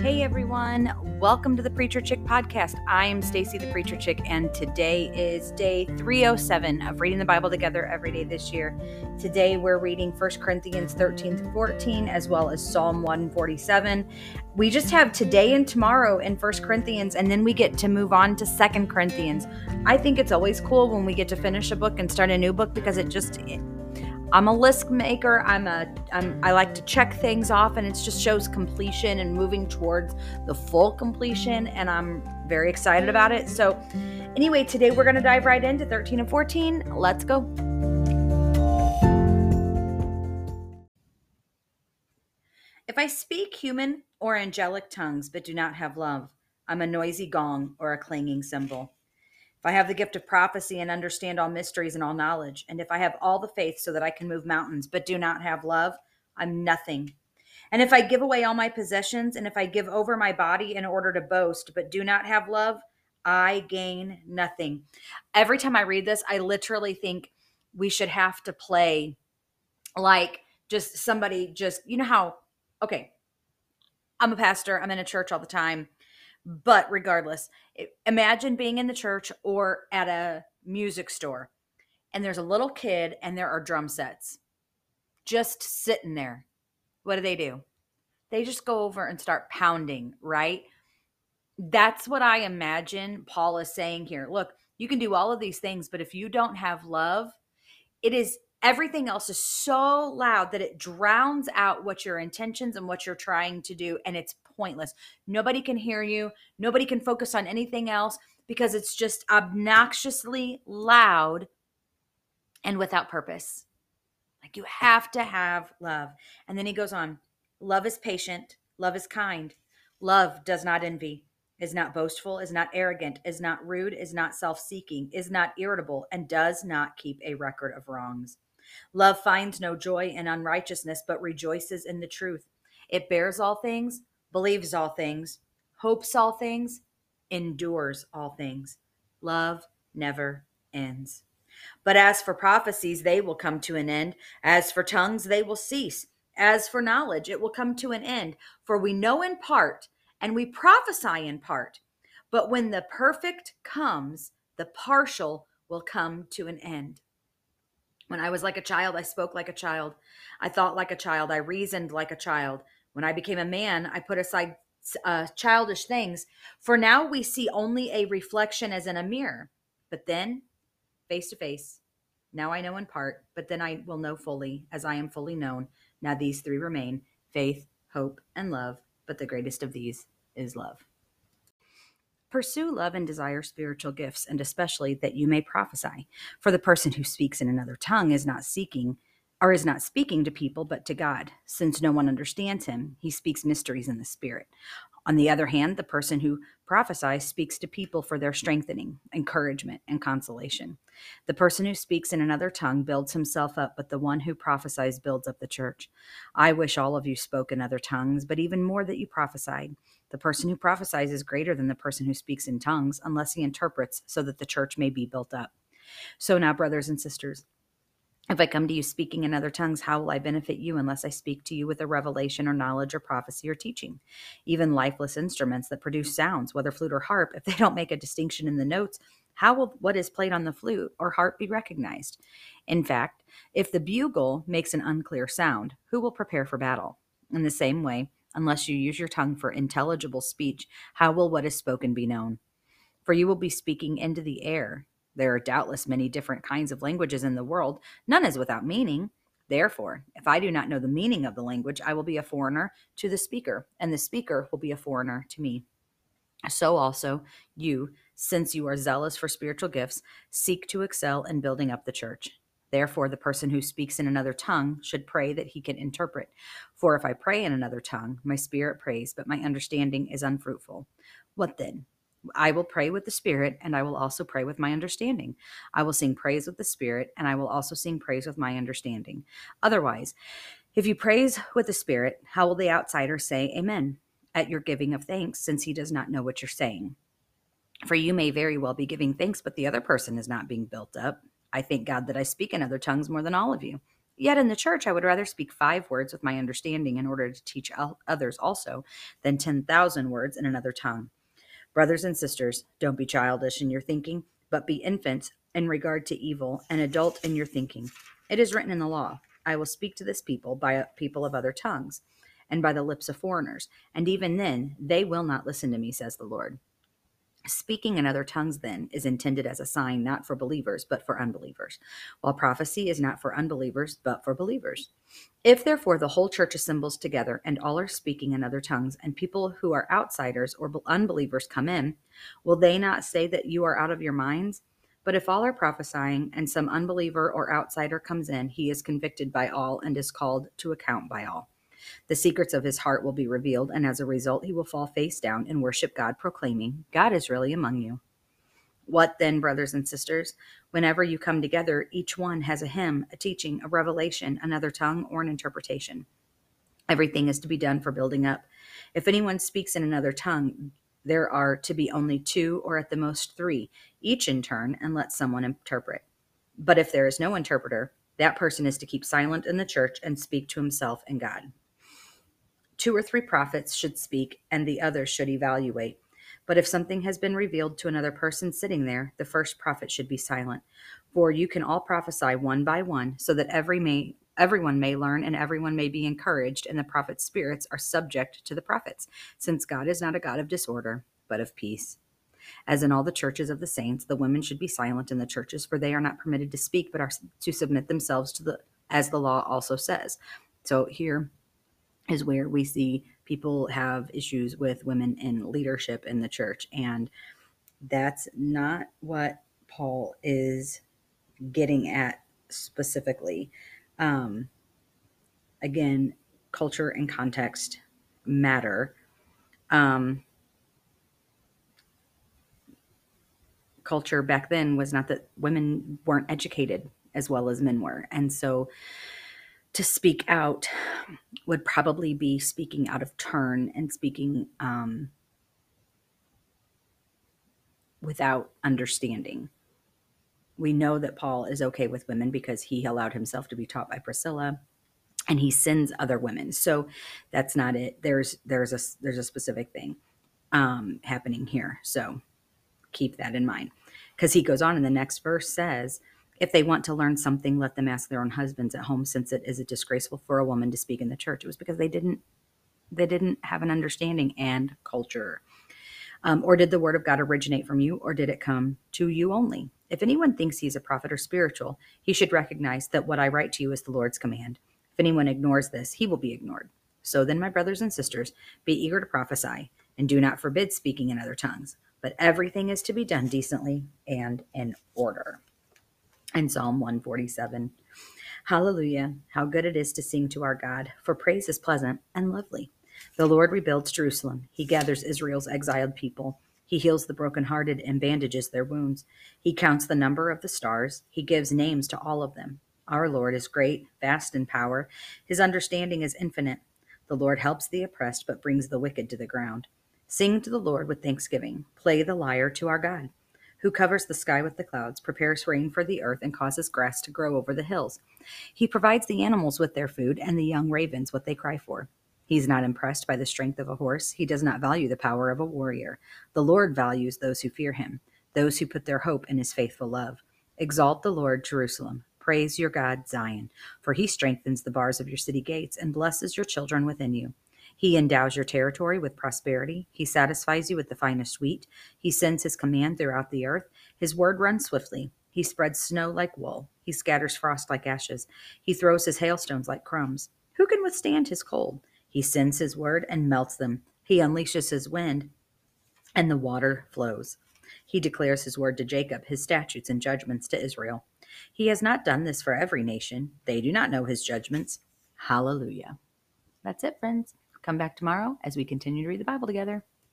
Hey everyone, welcome to the Preacher Chick podcast. I am Stacy the Preacher Chick and today is day 307 of reading the Bible together every day this year. Today we're reading 1 Corinthians 13 to 14 as well as Psalm 147. We just have today and tomorrow in 1 Corinthians and then we get to move on to 2 Corinthians. I think it's always cool when we get to finish a book and start a new book because it just it, I'm a list maker. I'm a I'm, I like to check things off, and it just shows completion and moving towards the full completion. And I'm very excited about it. So, anyway, today we're gonna dive right into 13 and 14. Let's go. If I speak human or angelic tongues but do not have love, I'm a noisy gong or a clanging cymbal. If I have the gift of prophecy and understand all mysteries and all knowledge, and if I have all the faith so that I can move mountains, but do not have love, I'm nothing. And if I give away all my possessions, and if I give over my body in order to boast, but do not have love, I gain nothing. Every time I read this, I literally think we should have to play like just somebody just, you know how, okay, I'm a pastor, I'm in a church all the time but regardless, imagine being in the church or at a music store and there's a little kid and there are drum sets just sitting there. What do they do? They just go over and start pounding, right? That's what I imagine Paul is saying here. Look, you can do all of these things, but if you don't have love, it is everything else is so loud that it drowns out what your intentions and what you're trying to do and it's pointless. Nobody can hear you. Nobody can focus on anything else because it's just obnoxiously loud and without purpose. Like you have to have love. And then he goes on love is patient. Love is kind. Love does not envy is not boastful, is not arrogant, is not rude, is not self seeking, is not irritable, and does not keep a record of wrongs. Love finds no joy in unrighteousness, but rejoices in the truth. It bears all things, believes all things, hopes all things, endures all things. Love never ends. But as for prophecies, they will come to an end. As for tongues, they will cease. As for knowledge, it will come to an end. For we know in part, and we prophesy in part. But when the perfect comes, the partial will come to an end. When I was like a child, I spoke like a child. I thought like a child. I reasoned like a child. When I became a man, I put aside uh, childish things. For now, we see only a reflection as in a mirror. But then, face to face, now I know in part, but then I will know fully as I am fully known. Now these three remain faith, hope, and love. But the greatest of these is love. Pursue love and desire spiritual gifts, and especially that you may prophesy. For the person who speaks in another tongue is not seeking or is not speaking to people, but to God. Since no one understands him, he speaks mysteries in the spirit. On the other hand, the person who prophesies speaks to people for their strengthening, encouragement, and consolation. The person who speaks in another tongue builds himself up, but the one who prophesies builds up the church. I wish all of you spoke in other tongues, but even more that you prophesied. The person who prophesies is greater than the person who speaks in tongues, unless he interprets, so that the church may be built up. So now, brothers and sisters, if I come to you speaking in other tongues, how will I benefit you unless I speak to you with a revelation or knowledge or prophecy or teaching? Even lifeless instruments that produce sounds, whether flute or harp, if they don't make a distinction in the notes, how will what is played on the flute or harp be recognized? In fact, if the bugle makes an unclear sound, who will prepare for battle? In the same way, unless you use your tongue for intelligible speech, how will what is spoken be known? For you will be speaking into the air there are doubtless many different kinds of languages in the world. None is without meaning. Therefore, if I do not know the meaning of the language, I will be a foreigner to the speaker, and the speaker will be a foreigner to me. So also, you, since you are zealous for spiritual gifts, seek to excel in building up the church. Therefore, the person who speaks in another tongue should pray that he can interpret. For if I pray in another tongue, my spirit prays, but my understanding is unfruitful. What then? I will pray with the Spirit, and I will also pray with my understanding. I will sing praise with the Spirit, and I will also sing praise with my understanding. Otherwise, if you praise with the Spirit, how will the outsider say Amen at your giving of thanks, since he does not know what you're saying? For you may very well be giving thanks, but the other person is not being built up. I thank God that I speak in other tongues more than all of you Yet in the church, I would rather speak five words with my understanding in order to teach others also than 10,000 words in another tongue. Brothers and sisters, don't be childish in your thinking, but be infants in regard to evil, and adult in your thinking. It is written in the law I will speak to this people by people of other tongues, and by the lips of foreigners, and even then they will not listen to me, says the Lord. Speaking in other tongues, then, is intended as a sign not for believers, but for unbelievers, while prophecy is not for unbelievers, but for believers. If therefore the whole church assembles together, and all are speaking in other tongues, and people who are outsiders or unbelievers come in, will they not say that you are out of your minds? But if all are prophesying, and some unbeliever or outsider comes in, he is convicted by all and is called to account by all. The secrets of his heart will be revealed, and as a result, he will fall face down and worship God, proclaiming, God is really among you. What then, brothers and sisters? Whenever you come together, each one has a hymn, a teaching, a revelation, another tongue, or an interpretation. Everything is to be done for building up. If anyone speaks in another tongue, there are to be only two or at the most three, each in turn, and let someone interpret. But if there is no interpreter, that person is to keep silent in the church and speak to himself and God. Two or three prophets should speak, and the others should evaluate. But if something has been revealed to another person sitting there, the first prophet should be silent. For you can all prophesy one by one, so that every may everyone may learn and everyone may be encouraged, and the prophet's spirits are subject to the prophets, since God is not a God of disorder, but of peace. As in all the churches of the saints, the women should be silent in the churches, for they are not permitted to speak, but are to submit themselves to the as the law also says. So here is where we see people have issues with women in leadership in the church. And that's not what Paul is getting at specifically. Um, again, culture and context matter. Um, culture back then was not that women weren't educated as well as men were. And so to speak out would probably be speaking out of turn and speaking um, without understanding. We know that Paul is okay with women because he allowed himself to be taught by Priscilla and he sends other women. So that's not it. There's there's a there's a specific thing um, happening here. So keep that in mind. Because he goes on in the next verse says, if they want to learn something, let them ask their own husbands at home, since it is disgraceful for a woman to speak in the church. It was because they didn't they didn't have an understanding and culture. Um, or did the word of God originate from you, or did it come to you only? If anyone thinks he is a prophet or spiritual, he should recognize that what I write to you is the Lord's command. If anyone ignores this, he will be ignored. So then, my brothers and sisters, be eager to prophesy, and do not forbid speaking in other tongues, but everything is to be done decently and in order and Psalm 147. Hallelujah. How good it is to sing to our God, for praise is pleasant and lovely. The Lord rebuilds Jerusalem. He gathers Israel's exiled people. He heals the brokenhearted and bandages their wounds. He counts the number of the stars. He gives names to all of them. Our Lord is great, vast in power. His understanding is infinite. The Lord helps the oppressed, but brings the wicked to the ground. Sing to the Lord with thanksgiving. Play the lyre to our God who covers the sky with the clouds, prepares rain for the earth, and causes grass to grow over the hills. He provides the animals with their food and the young ravens what they cry for. He is not impressed by the strength of a horse. He does not value the power of a warrior. The Lord values those who fear him, those who put their hope in his faithful love. Exalt the Lord, Jerusalem. Praise your God, Zion, for he strengthens the bars of your city gates and blesses your children within you. He endows your territory with prosperity. He satisfies you with the finest wheat. He sends his command throughout the earth. His word runs swiftly. He spreads snow like wool. He scatters frost like ashes. He throws his hailstones like crumbs. Who can withstand his cold? He sends his word and melts them. He unleashes his wind, and the water flows. He declares his word to Jacob, his statutes and judgments to Israel. He has not done this for every nation. They do not know his judgments. Hallelujah. That's it, friends. Come back tomorrow as we continue to read the Bible together.